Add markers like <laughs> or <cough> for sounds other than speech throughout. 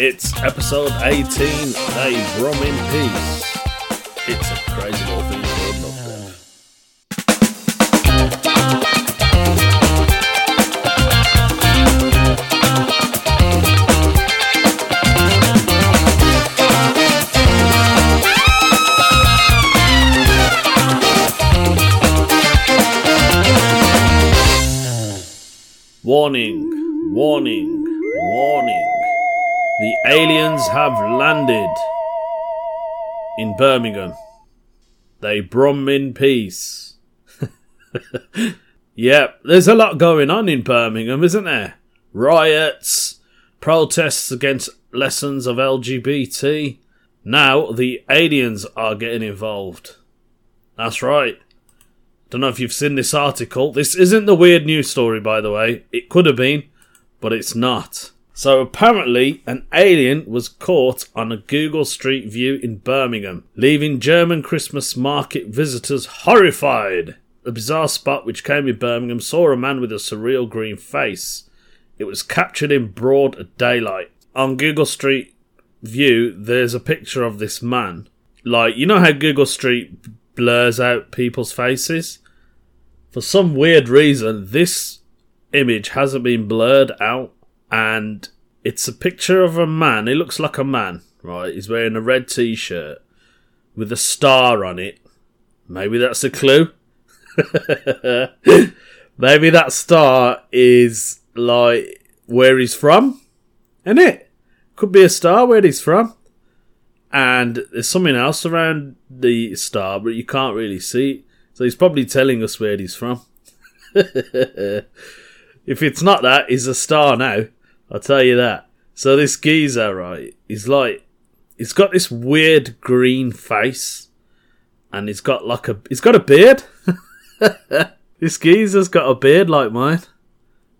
It's episode 18, They Brum in Peace. It's a crazy little thing. Warning, warning, warning. The aliens have landed in Birmingham. They brum in peace. <laughs> yep, there's a lot going on in Birmingham, isn't there? Riots, protests against lessons of LGBT. Now the aliens are getting involved. That's right. Don't know if you've seen this article. This isn't the weird news story, by the way. It could have been, but it's not. So apparently, an alien was caught on a Google Street View in Birmingham, leaving German Christmas market visitors horrified. The bizarre spot which came in Birmingham saw a man with a surreal green face. It was captured in broad daylight. On Google Street View, there's a picture of this man. Like, you know how Google Street blurs out people's faces? For some weird reason, this image hasn't been blurred out and it's a picture of a man. He looks like a man, right? He's wearing a red t shirt with a star on it. Maybe that's a clue. <laughs> Maybe that star is like where he's from, isn't it? Could be a star where he's from. And there's something else around the star, but you can't really see. So he's probably telling us where he's from. <laughs> if it's not that, he's a star now. I'll tell you that. So this geezer, right, he's like, he's got this weird green face, and he's got like a, he's got a beard. <laughs> this geezer's got a beard like mine,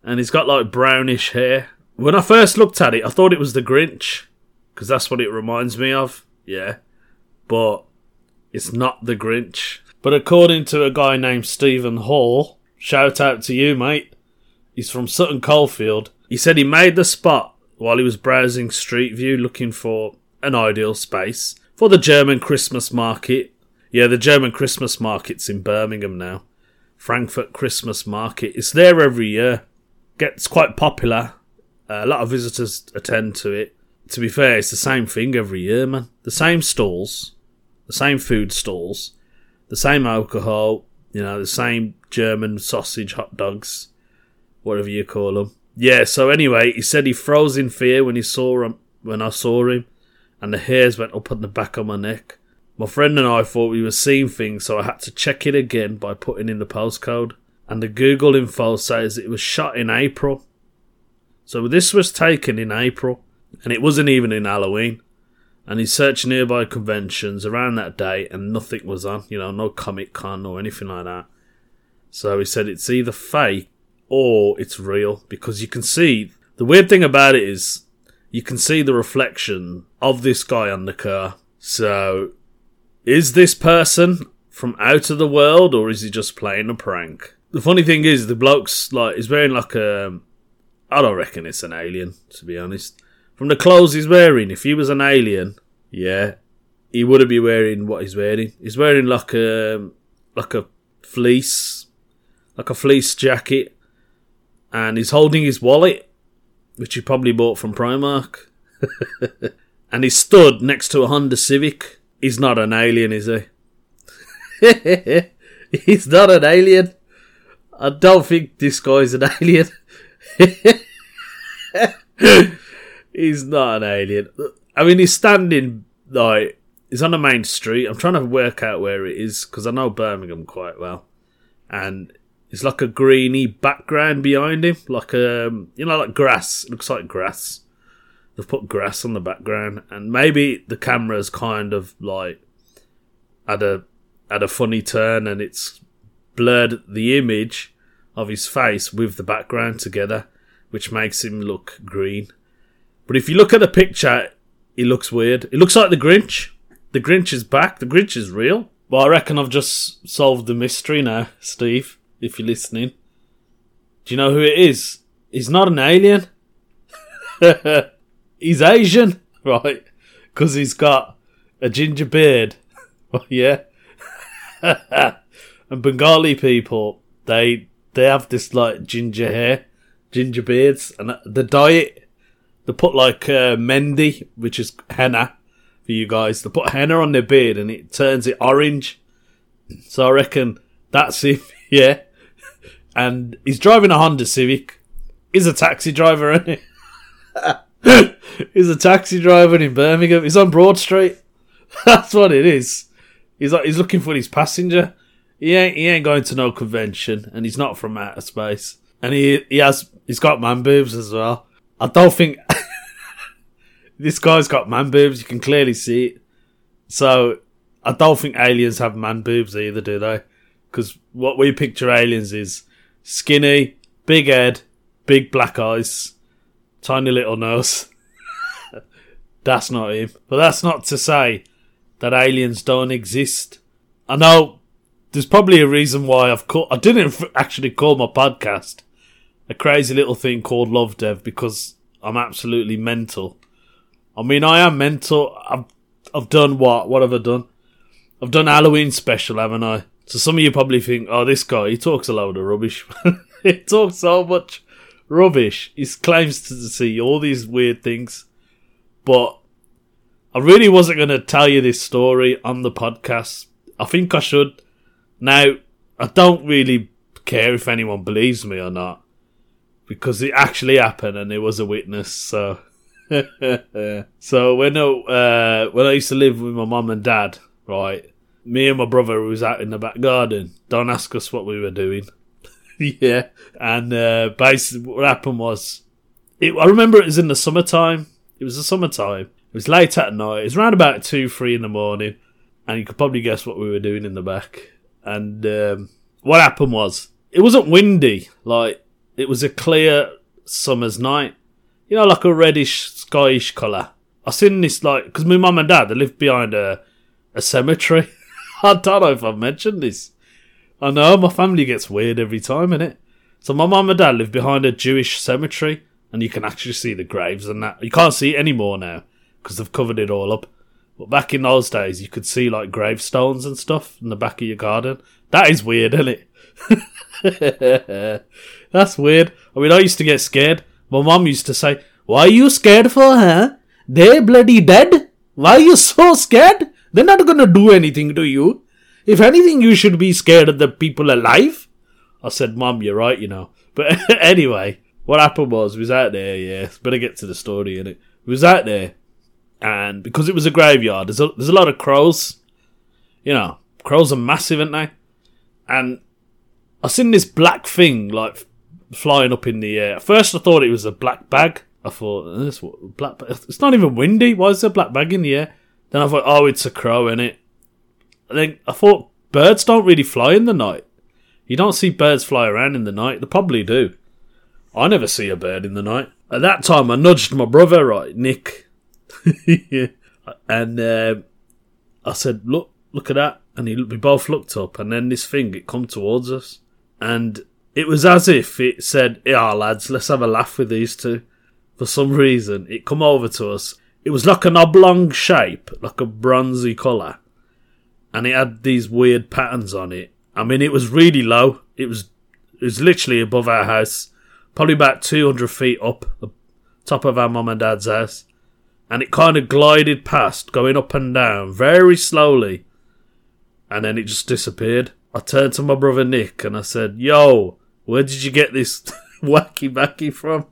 and he's got like brownish hair. When I first looked at it, I thought it was the Grinch, because that's what it reminds me of. Yeah, but it's not the Grinch. But according to a guy named Stephen Hall, shout out to you, mate. He's from Sutton Coldfield. He said he made the spot while he was browsing Street View looking for an ideal space for the German Christmas market. Yeah, the German Christmas market's in Birmingham now. Frankfurt Christmas market. It's there every year. Gets quite popular. Uh, a lot of visitors attend to it. To be fair, it's the same thing every year, man. The same stalls, the same food stalls, the same alcohol, you know, the same German sausage hot dogs, whatever you call them. Yeah. So anyway, he said he froze in fear when he saw him. When I saw him, and the hairs went up on the back of my neck. My friend and I thought we were seeing things, so I had to check it again by putting in the postcode. And the Google info says it was shot in April. So this was taken in April, and it wasn't even in Halloween. And he searched nearby conventions around that day, and nothing was on. You know, no Comic Con or anything like that. So he said it's either fake or it's real because you can see the weird thing about it is you can see the reflection of this guy on the car. So is this person from out of the world or is he just playing a prank? The funny thing is the bloke's like he's wearing like a I don't reckon it's an alien, to be honest. From the clothes he's wearing, if he was an alien, yeah, he wouldn't be wearing what he's wearing. He's wearing like a like a fleece, like a fleece jacket, and he's holding his wallet, which he probably bought from Primark. <laughs> and he stood next to a Honda Civic. He's not an alien, is he? <laughs> he's not an alien. I don't think this guy's an alien. <laughs> he's not an alien. I mean, he's standing like he's on the main street. I'm trying to work out where it is because I know Birmingham quite well, and it's like a greeny background behind him, like um, you know, like grass. It looks like grass. They've put grass on the background, and maybe the camera's kind of like had a had a funny turn, and it's blurred the image of his face with the background together, which makes him look green. But if you look at the picture, he looks weird. It looks like the Grinch. The Grinch is back. The Grinch is real. Well, I reckon I've just solved the mystery now, Steve, if you're listening. Do you know who it is? He's not an alien. <laughs> he's Asian, <laughs> right? Because he's got a ginger beard. <laughs> yeah. and Bengali people, they they have this like ginger hair, ginger beards, and the diet they put like uh, mehndi, which is henna for you guys. They put henna on their beard and it turns it orange. So I reckon that's it. Yeah. And he's driving a Honda Civic. He's a taxi driver, isn't he? <laughs> he's a taxi driver in Birmingham. He's on Broad Street. <laughs> That's what it is. He's like he's looking for his passenger. He ain't he ain't going to no convention, and he's not from outer space. And he he has he's got man boobs as well. I don't think <laughs> this guy's got man boobs. You can clearly see it. So I don't think aliens have man boobs either, do they? Because what we picture aliens is skinny, big head, big black eyes, tiny little nose. <laughs> that's not him. But that's not to say that aliens don't exist. I know there's probably a reason why I've called. I didn't actually call my podcast a crazy little thing called Love Dev because I'm absolutely mental. I mean, I am mental. I've I've done what? What have I done? I've done Halloween special, haven't I? So some of you probably think, oh, this guy, he talks a load of rubbish. <laughs> he talks so much rubbish. He claims to see all these weird things. But I really wasn't going to tell you this story on the podcast. I think I should. Now, I don't really care if anyone believes me or not. Because it actually happened and there was a witness, so. <laughs> so when I, uh, when I used to live with my mum and dad, right, me and my brother was out in the back garden. Don't ask us what we were doing. <laughs> yeah, and uh, basically what happened was, it, I remember it was in the summertime. It was the summertime. It was late at night. It was around about two, three in the morning, and you could probably guess what we were doing in the back. And um, what happened was, it wasn't windy. Like it was a clear summer's night. You know, like a reddish, skyish colour. I seen this like because my mum and dad they lived behind a a cemetery. <laughs> <laughs> I don't know if I've mentioned this. I know my family gets weird every time, innit? So my mum and dad live behind a Jewish cemetery, and you can actually see the graves and that. You can't see it anymore now because they've covered it all up. But back in those days, you could see like gravestones and stuff in the back of your garden. That is weird, isn't it? <laughs> That's weird. I mean, I used to get scared. My mum used to say, "Why are you scared for, huh? They're bloody dead. Why are you so scared? They're not gonna do anything to you. If anything, you should be scared of the people alive." I said, "Mum, you're right, you know." But <laughs> anyway, what happened was, we was out there. Yeah, better get to the story. innit? We was out there, and because it was a graveyard, there's a, there's a lot of crows. You know, crows are massive, aren't they? And I seen this black thing like flying up in the air. At first, I thought it was a black bag. I thought this what black. Bag? <laughs> It's not even windy. Why is there a black bag in the air? Then I thought, oh, it's a crow in it. Then I thought birds don't really fly in the night. You don't see birds fly around in the night. They probably do. I never see a bird in the night. At that time, I nudged my brother, right, Nick, <laughs> and uh, I said, "Look, look at that." And he, we both looked up, and then this thing it come towards us, and it was as if it said, "Yeah, lads, let's have a laugh with these two. For some reason, it come over to us. It was like an oblong shape, like a bronzy colour, and it had these weird patterns on it. I mean, it was really low. It was it was literally above our house, probably about two hundred feet up the top of our mum and dad's house and it kind of glided past, going up and down very slowly, and then it just disappeared. I turned to my brother Nick and I said, Yo, where did you get this <laughs> wacky backy from?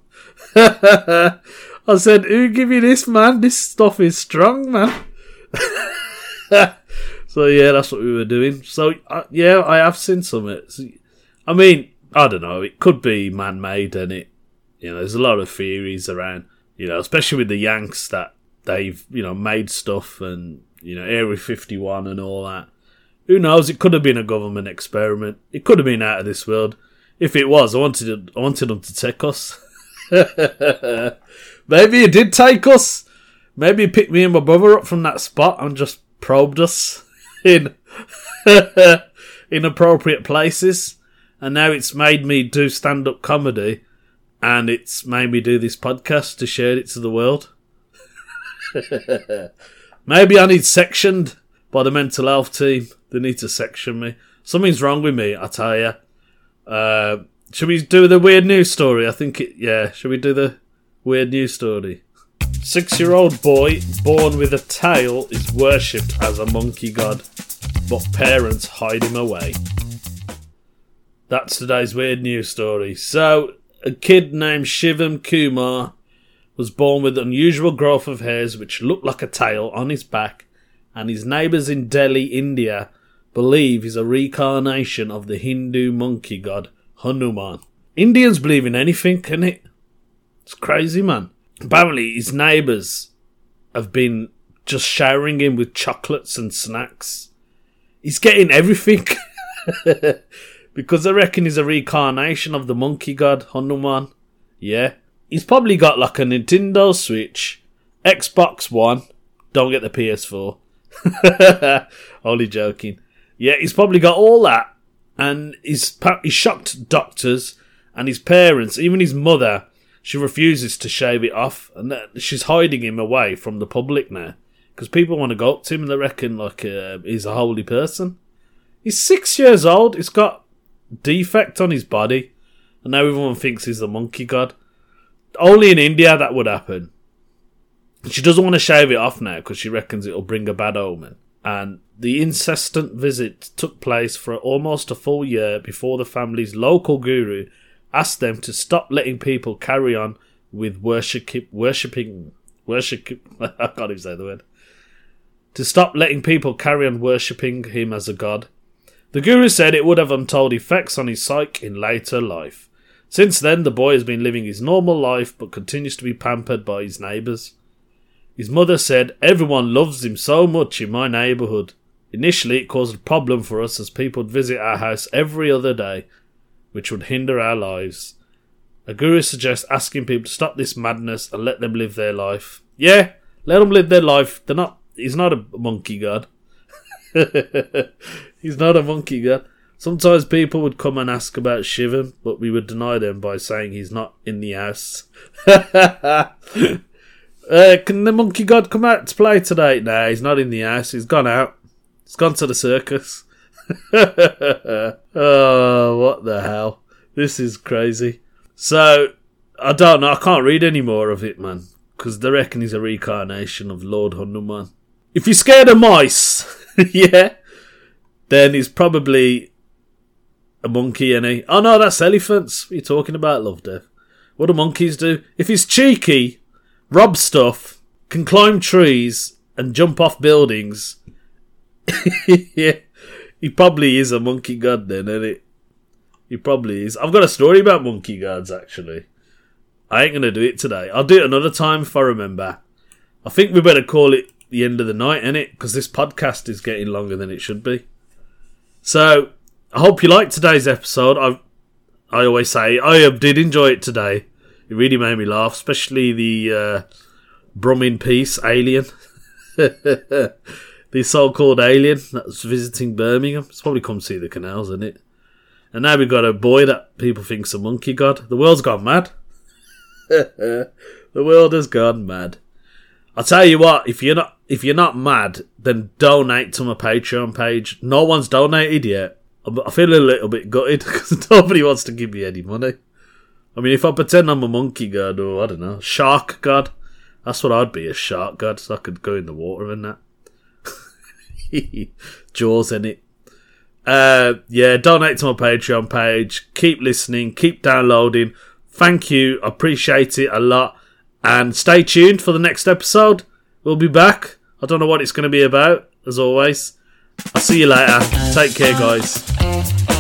<laughs> I said, Who give you this, man? This stuff is strong, man. <laughs> so, yeah, that's what we were doing. So, uh, yeah, I have seen some. It. I mean, I don't know. It could be man made, and it, you know, there's a lot of theories around you know, especially with the Yanks that they've, you know, made stuff and, you know, Area 51 and all that. Who knows? It could have been a government experiment. It could have been out of this world. If it was, I wanted, I wanted them to take us. <laughs> Maybe he did take us. Maybe he picked me and my brother up from that spot and just probed us <laughs> in <laughs> inappropriate places. And now it's made me do stand up comedy and it's made me do this podcast to share it to the world. <laughs> Maybe I need sectioned by the mental health team. They need to section me. Something's wrong with me, I tell you. Uh, should we do the weird news story? I think it, yeah. Should we do the weird news story? Six year old boy born with a tail is worshipped as a monkey god, but parents hide him away. That's today's weird news story. So, a kid named Shivam Kumar was born with unusual growth of hairs which looked like a tail on his back, and his neighbours in Delhi, India, believe he's a reincarnation of the Hindu monkey god Hanuman. Indians believe in anything, can it? It's crazy, man. Apparently, his neighbours have been just showering him with chocolates and snacks. He's getting everything. <laughs> because I reckon he's a reincarnation of the monkey god Hanuman. Yeah. He's probably got like a Nintendo Switch, Xbox One. Don't get the PS4. <laughs> Only joking. Yeah, he's probably got all that, and he's he's shocked doctors and his parents, even his mother. She refuses to shave it off, and she's hiding him away from the public now because people want to go up to him and they reckon like uh, he's a holy person. He's six years old. He's got defect on his body, and now everyone thinks he's the monkey god. Only in India that would happen. She doesn't want to shave it off now because she reckons it'll bring a bad omen. And the incessant visit took place for almost a full year before the family's local guru asked them to stop letting people carry on with worship, worshipping, worship. <laughs> I can't even say the word. To stop letting people carry on worshipping him as a god. The guru said it would have untold effects on his psyche in later life. Since then, the boy has been living his normal life but continues to be pampered by his neighbours. His mother said, Everyone loves him so much in my neighbourhood. Initially, it caused a problem for us as people would visit our house every other day, which would hinder our lives. A guru suggests asking people to stop this madness and let them live their life. Yeah, let them live their life. They're not. He's not a monkey god. <laughs> he's not a monkey god. Sometimes people would come and ask about Shivam, but we would deny them by saying he's not in the house. <laughs> uh, can the monkey god come out to play today? No, he's not in the house. He's gone out. He's gone to the circus. <laughs> oh, what the hell? This is crazy. So, I don't know. I can't read any more of it, man. Because they reckon he's a reincarnation of Lord Hanuman. If you're scared of mice, <laughs> yeah, then he's probably a monkey, any? Oh no, that's elephants. What are you talking about, Love Dev? What do monkeys do? If he's cheeky, rob stuff, can climb trees, and jump off buildings, <laughs> yeah, he probably is a monkey god then, isn't it? He probably is. I've got a story about monkey gods actually. I ain't gonna do it today. I'll do it another time if I remember. I think we better call it the end of the night, innit? Because this podcast is getting longer than it should be. So, I hope you liked today's episode. I I always say I did enjoy it today. It really made me laugh, especially the uh, brumming piece alien. <laughs> the so-called alien that's visiting Birmingham. It's probably come to see the canals, isn't it? And now we've got a boy that people think's a monkey god. The world's gone mad. <laughs> the world has gone mad. I'll tell you what, if you're not if you're not mad, then donate to my Patreon page. No one's donated yet. I feel a little bit gutted <laughs> because nobody wants to give me any money. I mean, if I pretend I'm a monkey god or I don't know, shark god, that's what I'd be a shark god, so I could go in the water and that. <laughs> Jaws in it. Uh, yeah, donate to my Patreon page. Keep listening, keep downloading. Thank you, I appreciate it a lot. And stay tuned for the next episode. We'll be back. I don't know what it's going to be about, as always. I'll see you later. Take care, guys.